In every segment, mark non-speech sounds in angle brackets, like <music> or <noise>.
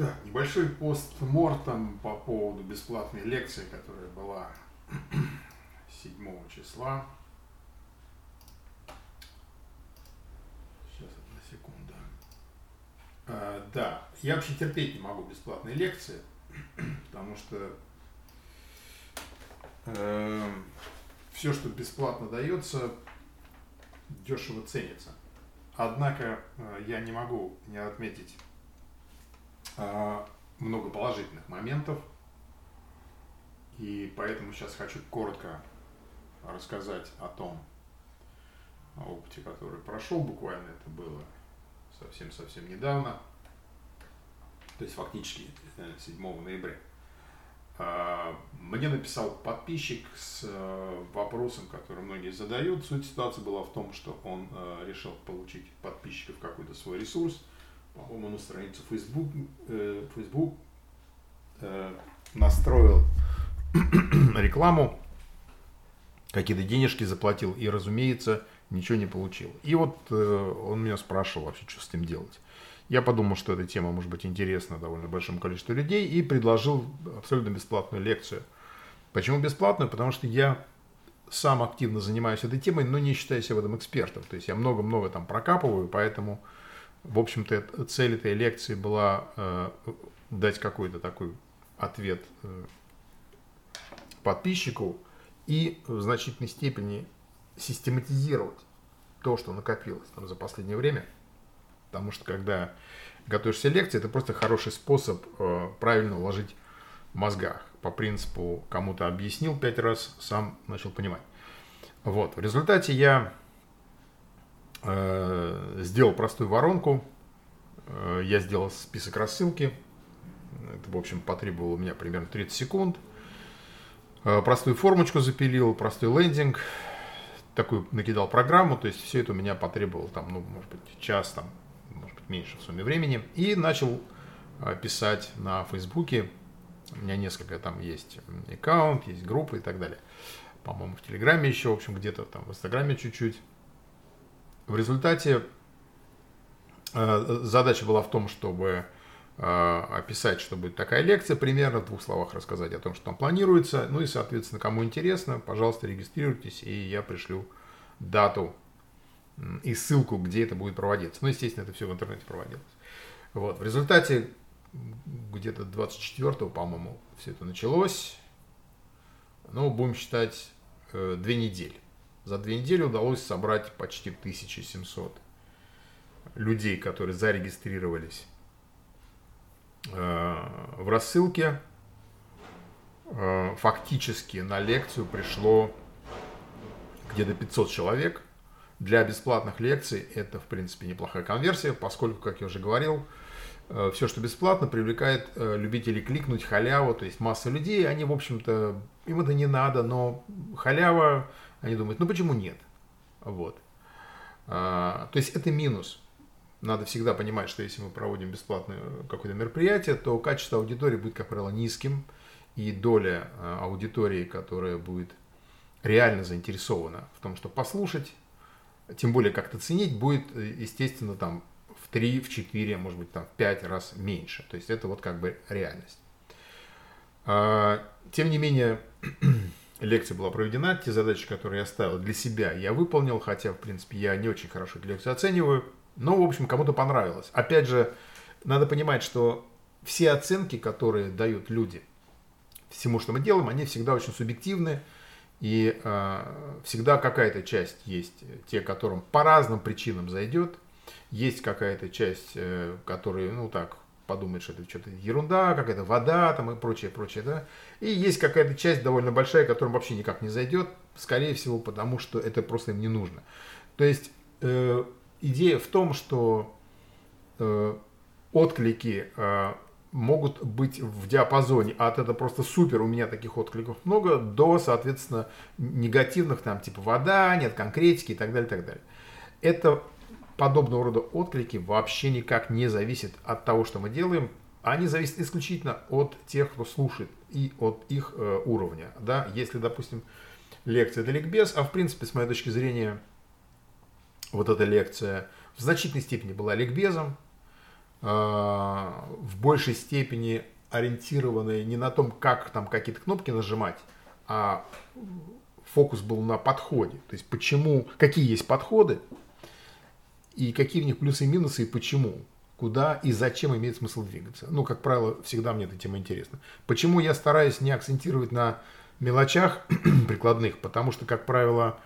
Так, небольшой постмортом по поводу бесплатной лекции, которая была <clears throat> 7 числа. Сейчас, одна секунда. А, да, я вообще терпеть не могу бесплатные лекции, <clears throat> потому что э, все, что бесплатно дается, дешево ценится. Однако э, я не могу не отметить много положительных моментов. И поэтому сейчас хочу коротко рассказать о том опыте, который прошел. Буквально это было совсем-совсем недавно. То есть фактически 7 э, ноября. А, мне написал подписчик с э, вопросом, который многие задают. Суть ситуации была в том, что он э, решил получить подписчиков какой-то свой ресурс. По-моему, на страницу Facebook, э, Facebook настроил <clears throat> рекламу, какие-то денежки заплатил и, разумеется, ничего не получил. И вот он меня спрашивал вообще, что с этим делать. Я подумал, что эта тема может быть интересна довольно большому количеству людей и предложил абсолютно бесплатную лекцию. Почему бесплатную? Потому что я сам активно занимаюсь этой темой, но не считаю себя в этом экспертом. То есть я много-много там прокапываю, поэтому, в общем-то, цель этой лекции была э, дать какой-то такой ответ э, подписчику и в значительной степени систематизировать то, что накопилось там за последнее время – Потому что когда готовишься лекции, это просто хороший способ э, правильно уложить в мозгах. По принципу, кому-то объяснил пять раз, сам начал понимать. Вот. В результате я сделал простую воронку. Э, я сделал список рассылки. Это, в общем, потребовало у меня примерно 30 секунд. Э, простую формочку запилил, простой лендинг. Такую накидал программу. То есть все это у меня потребовало там, ну, может быть, час, там, меньше в сумме времени, и начал писать на Фейсбуке. У меня несколько там есть аккаунт, есть группы и так далее. По-моему, в Телеграме еще, в общем, где-то там в Инстаграме чуть-чуть. В результате э, задача была в том, чтобы э, описать, что будет такая лекция, примерно в двух словах рассказать о том, что там планируется. Ну и, соответственно, кому интересно, пожалуйста, регистрируйтесь, и я пришлю дату и ссылку, где это будет проводиться. Ну, естественно, это все в интернете проводилось. Вот. В результате где-то 24-го, по-моему, все это началось. Ну, будем считать, э, две недели. За две недели удалось собрать почти 1700 людей, которые зарегистрировались э, в рассылке. Э, фактически на лекцию пришло где-то 500 человек – для бесплатных лекций это, в принципе, неплохая конверсия, поскольку, как я уже говорил, э, все, что бесплатно, привлекает любителей кликнуть халяву, то есть масса людей, они, в общем-то, им это не надо, но халява, они думают, ну почему нет? Вот. А, то есть это минус. Надо всегда понимать, что если мы проводим бесплатное какое-то мероприятие, то качество аудитории будет, как правило, низким, и доля э, аудитории, которая будет реально заинтересована в том, чтобы послушать, тем более как-то ценить, будет, э, естественно, там в 3, в 4, может быть, там в 5 раз меньше. То есть это вот как бы реальность. А, тем не менее, <clears throat> лекция была проведена, те задачи, которые я ставил для себя, я выполнил, хотя, в принципе, я не очень хорошо эту лекцию оцениваю, но, в общем, кому-то понравилось. Опять же, надо понимать, что все оценки, которые дают люди всему, что мы делаем, они всегда очень субъективны, и э, всегда какая-то часть есть, те, которым по разным причинам зайдет. Есть какая-то часть, э, которая, ну так, подумает, что это что-то ерунда, какая-то вода там и прочее, прочее, да. И есть какая-то часть довольно большая, которым вообще никак не зайдет, скорее всего, потому что это просто им не нужно. То есть э, идея в том, что э, отклики э, могут быть в диапазоне от это просто супер, у меня таких откликов много, до, соответственно, негативных, там, типа вода, нет конкретики и так далее, и так далее. Это подобного рода отклики вообще никак не зависит от того, что мы делаем, они зависят исключительно от тех, кто слушает и от их э, уровня. Да? Если, допустим, лекция это ликбез, а в принципе, с моей точки зрения, вот эта лекция в значительной степени была ликбезом, в большей степени ориентированные не на том, как там какие-то кнопки нажимать, а фокус был на подходе. То есть почему, какие есть подходы, и какие в них плюсы и минусы, и почему, куда и зачем имеет смысл двигаться. Ну, как правило, всегда мне эта тема интересна. Почему я стараюсь не акцентировать на мелочах <clears throat> прикладных, потому что, как правило,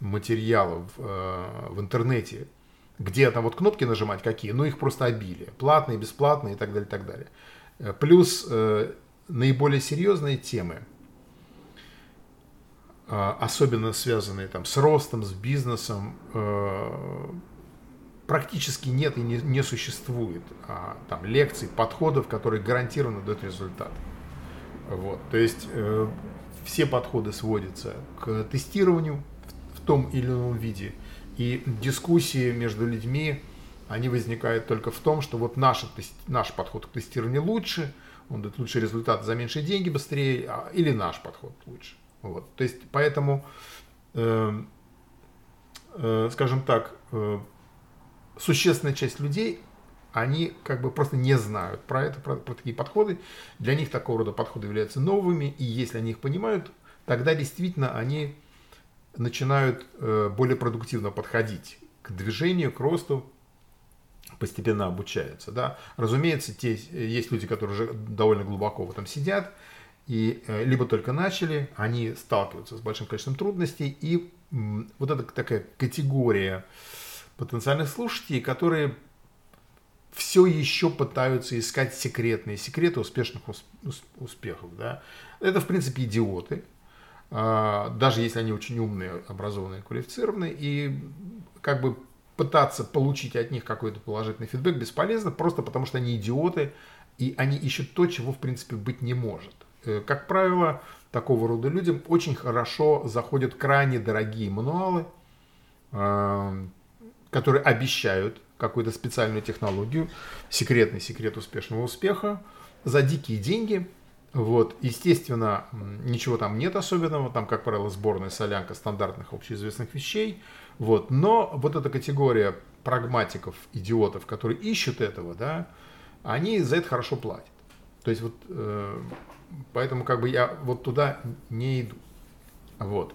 материалов э, в интернете, где там вот кнопки нажимать какие, ну их просто обилие, платные, бесплатные и так далее, и так далее. Э, плюс э, наиболее серьезные темы, э, особенно связанные там с ростом, с бизнесом, э, практически нет и не, не существует а, там лекций, подходов, которые гарантированно дают результат. Вот, то есть э, все подходы сводятся к тестированию в, в том или ином виде, и дискуссии между людьми, они возникают только в том, что вот наш, наш подход к тестированию лучше, он дает лучший результат за меньшие деньги быстрее, а, или наш подход лучше. Вот. То есть поэтому, э, э, скажем так, э, существенная часть людей, они как бы просто не знают про это, про, про такие подходы. Для них такого рода подходы являются новыми, и если они их понимают, тогда действительно они начинают э, более продуктивно подходить к движению, к росту, постепенно обучаются. Да? Разумеется, те, есть люди, которые уже довольно глубоко в этом сидят, и э, либо только начали, они сталкиваются с большим количеством трудностей, и вот эта такая категория потенциальных слушателей, которые все еще пытаются искать секретные секреты успешных успехов. Да? Это, в принципе, идиоты, а, даже если они очень умные, образованные, квалифицированные, и как бы пытаться получить от них какой-то положительный фидбэк бесполезно, просто потому что они идиоты, и они ищут то, чего, в принципе, быть не может. Э, как правило, такого рода людям очень хорошо заходят крайне дорогие мануалы, которые обещают какую-то специальную технологию, секретный секрет успешного успеха за дикие деньги. Вот, естественно, ничего там нет особенного, там, как правило, сборная солянка стандартных общеизвестных вещей. Вот, но вот эта категория прагматиков, идиотов, которые ищут этого, да, они за это хорошо платят. То есть вот, э, поэтому как бы я вот туда не иду. Вот.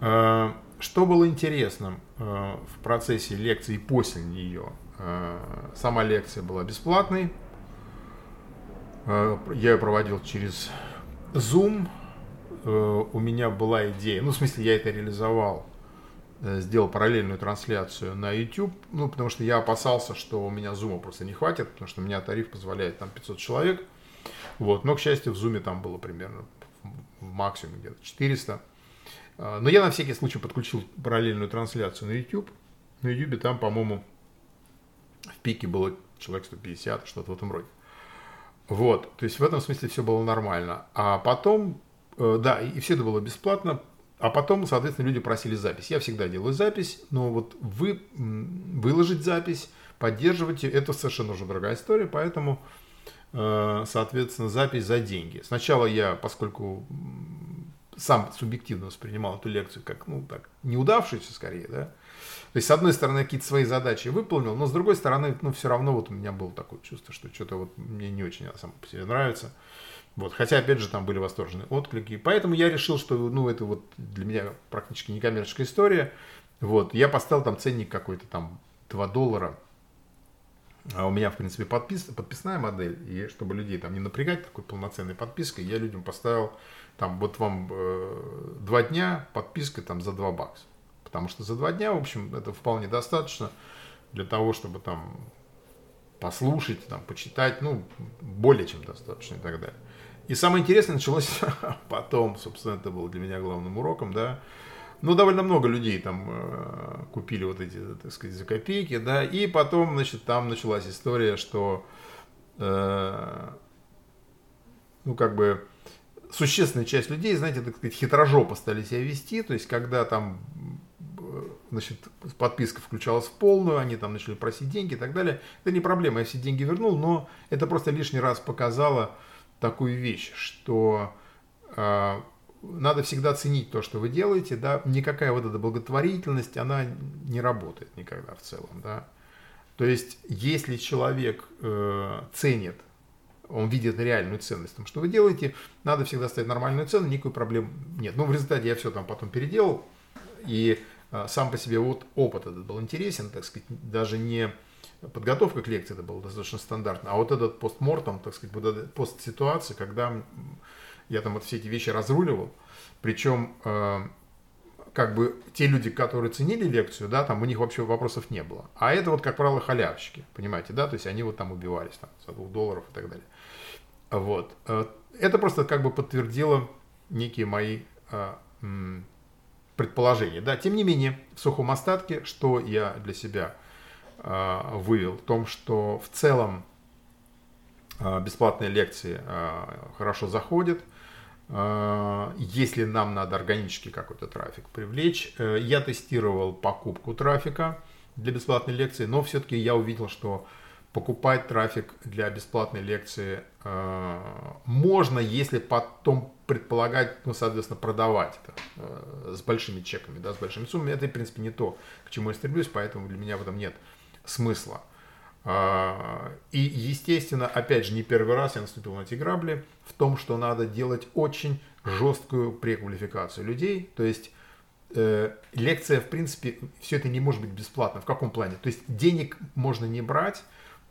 Э, что было интересным э, в процессе лекции и после нее? Э, сама лекция была бесплатной. Э, я ее проводил через Zoom. У меня была идея, ну, в смысле, я это реализовал, сделал параллельную трансляцию на YouTube, ну, потому что я опасался, что у меня Zoom просто не хватит, потому что у меня тариф позволяет там 500 человек. Вот, но, к счастью, в Zoom там было примерно в максимуме где-то 400. А, но я на всякий случай подключил параллельную трансляцию на YouTube. На YouTube там, по-моему, в пике было человек 150, что-то в этом роде. Вот, то есть в этом смысле все было нормально. А потом, э, да, и все это было бесплатно. А потом, соответственно, люди просили запись. Я всегда делаю запись, но вот вы выложить запись, поддерживать ее, это совершенно уже другая история, поэтому, э, соответственно, запись за деньги. Сначала я, поскольку сам субъективно воспринимал эту лекцию как, ну, так, неудавшуюся скорее, да. То есть, с одной стороны, какие-то свои задачи выполнил, но с другой стороны, ну, все равно вот у меня было такое чувство, что что-то вот мне не очень само по себе нравится. Вот, хотя, опять же, там были восторженные отклики. Поэтому я решил, что, ну, это вот для меня практически некоммерческая история. Вот, я поставил там ценник какой-то там 2 доллара. А у меня, в принципе, подпис, подписная модель. И чтобы людей там не напрягать такой полноценной подпиской, я людям поставил там вот вам э, два дня подписка там за 2 бакса. Потому что за два дня, в общем, это вполне достаточно для того, чтобы там послушать, там, почитать, ну, более чем достаточно и так далее. И самое интересное началось <laughs> потом, собственно, это было для меня главным уроком, да, ну, довольно много людей там э, купили вот эти, так сказать, за копейки, да, и потом, значит, там началась история, что, э, ну, как бы, существенная часть людей, знаете, так сказать, хитрожопо стали себя вести, то есть когда там значит, подписка включалась в полную, они там начали просить деньги и так далее. Это не проблема, я все деньги вернул, но это просто лишний раз показало такую вещь, что э, надо всегда ценить то, что вы делаете, да, никакая вот эта благотворительность, она не работает никогда в целом, да. То есть, если человек э, ценит, он видит реальную ценность в том, что вы делаете, надо всегда ставить нормальную цену, никакой проблем нет. Ну, в результате я все там потом переделал, и э, сам по себе вот опыт этот был интересен, так сказать, даже не подготовка к лекции это было достаточно стандартно, а вот этот постмортом, так сказать, вот постситуация, когда я там вот все эти вещи разруливал, причем э, как бы те люди, которые ценили лекцию, да, там у них вообще вопросов не было. А это вот, как правило, халявщики, понимаете, да, то есть они вот там убивались там за двух долларов и так далее. Вот. Э, это просто как бы подтвердило некие мои э, предположения, да. Тем не менее, в сухом остатке, что я для себя э, вывел, в том, что в целом бесплатные лекции хорошо заходят, если нам надо органический какой-то трафик привлечь. Я тестировал покупку трафика для бесплатной лекции, но все-таки я увидел, что покупать трафик для бесплатной лекции э, можно, если потом предполагать, ну, соответственно, продавать это э, с большими чеками, да, с большими суммами. Это, в принципе, не то, к чему я стремлюсь, поэтому для меня в этом нет смысла. А, и, естественно, опять же, не первый раз я наступил на эти грабли в том, что надо делать очень жесткую преквалификацию людей. То есть э, лекция, в принципе, все это не может быть бесплатно. В каком плане? То есть денег можно не брать,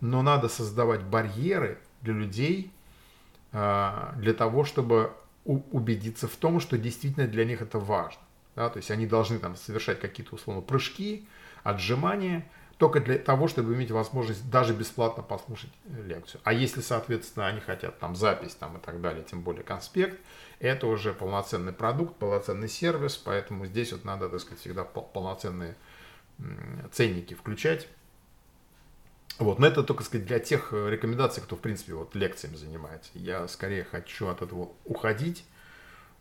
но надо создавать барьеры для людей э, для того, чтобы убедиться в том, что действительно для них это важно. Да? То есть они должны там совершать какие-то условно прыжки, отжимания – только для того, чтобы иметь возможность даже бесплатно послушать лекцию. А если, соответственно, они хотят там запись там, и так далее, тем более конспект, это уже полноценный продукт, полноценный сервис, поэтому здесь вот надо, так сказать, всегда полноценные ценники включать. Вот, но это только сказать, для тех э, рекомендаций, кто, в принципе, вот лекциями занимается. Я скорее хочу от этого уходить,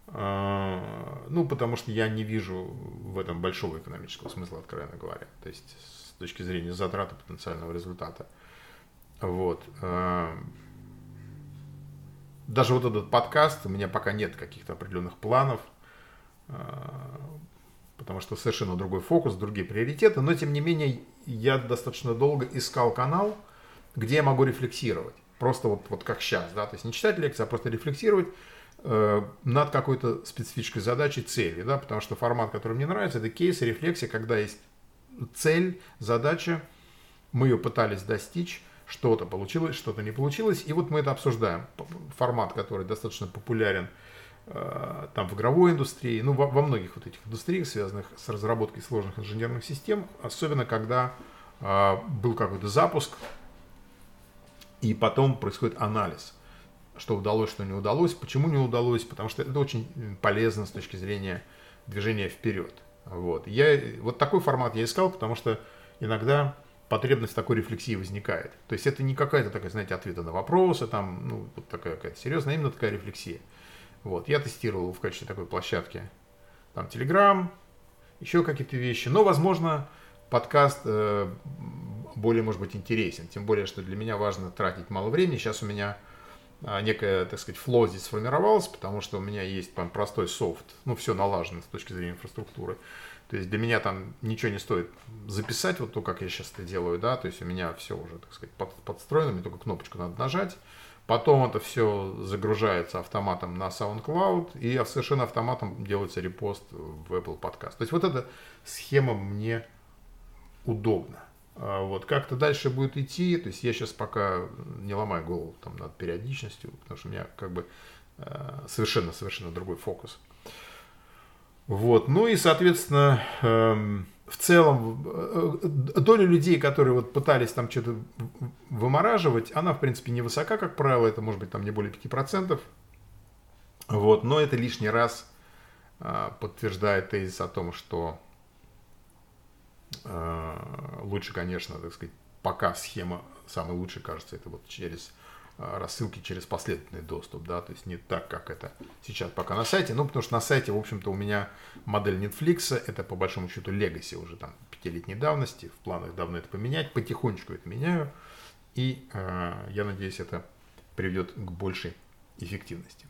а, ну, потому что я не вижу в этом большого экономического смысла, откровенно говоря. То есть точки зрения затраты потенциального результата. Вот. Э, даже вот этот подкаст, у меня пока нет каких-то определенных планов, э, потому что совершенно другой фокус, другие приоритеты, но тем не менее я достаточно долго искал канал, где я могу рефлексировать. Просто вот, вот как сейчас, да, то есть не читать лекции, а просто рефлексировать э, над какой-то специфической задачей, целью, да, потому что формат, который мне нравится, это кейс, рефлексия, когда есть цель, задача, мы ее пытались достичь, что-то получилось, что-то не получилось, и вот мы это обсуждаем. Формат, который достаточно популярен э, там в игровой индустрии, ну во, во многих вот этих индустриях, связанных с разработкой сложных инженерных систем, особенно когда э, был какой-то запуск, и потом происходит анализ, что удалось, что не удалось, почему не удалось, потому что это очень полезно с точки зрения движения вперед. Вот. Я, вот такой формат я искал, потому что иногда потребность такой рефлексии возникает. То есть это не какая-то такая, знаете, ответы на вопросы, там, ну, вот такая какая-то серьезная, а именно такая рефлексия. Вот. Я тестировал в качестве такой площадки там Telegram, еще какие-то вещи. Но, возможно, подкаст э, более, может быть, интересен. Тем более, что для меня важно тратить мало времени. Сейчас у меня а, некая, так сказать, фло здесь сформировалась, потому что у меня есть там простой софт, ну, все налажено с точки зрения инфраструктуры. То есть для меня там ничего не стоит записать вот то, как я сейчас это делаю, да, то есть у меня все уже, так сказать, под, подстроено, мне только кнопочку надо нажать. Потом это все загружается автоматом на SoundCloud, и совершенно автоматом делается репост в Apple Podcast. То есть вот эта схема мне удобна. А вот как-то дальше будет идти, то есть я сейчас пока не ломаю голову там над периодичностью, потому что у меня как бы совершенно-совершенно э, другой фокус. Вот, ну и, соответственно, эм, в целом э, доля людей, которые вот пытались там что-то вымораживать, она, в принципе, невысока, как правило, это может быть там не более 5%. Вот, но это лишний раз э, подтверждает тезис о том, что Э, лучше, конечно, так сказать, пока схема самая лучшая, кажется, это вот через рассылки через последовательный доступ, да, то есть не так, как это сейчас пока на сайте, ну, потому что на сайте, в общем-то, у меня модель Netflix, это по большому счету Legacy уже там пятилетней давности, в планах давно это поменять, потихонечку это меняю, и э, я надеюсь, это приведет к большей эффективности.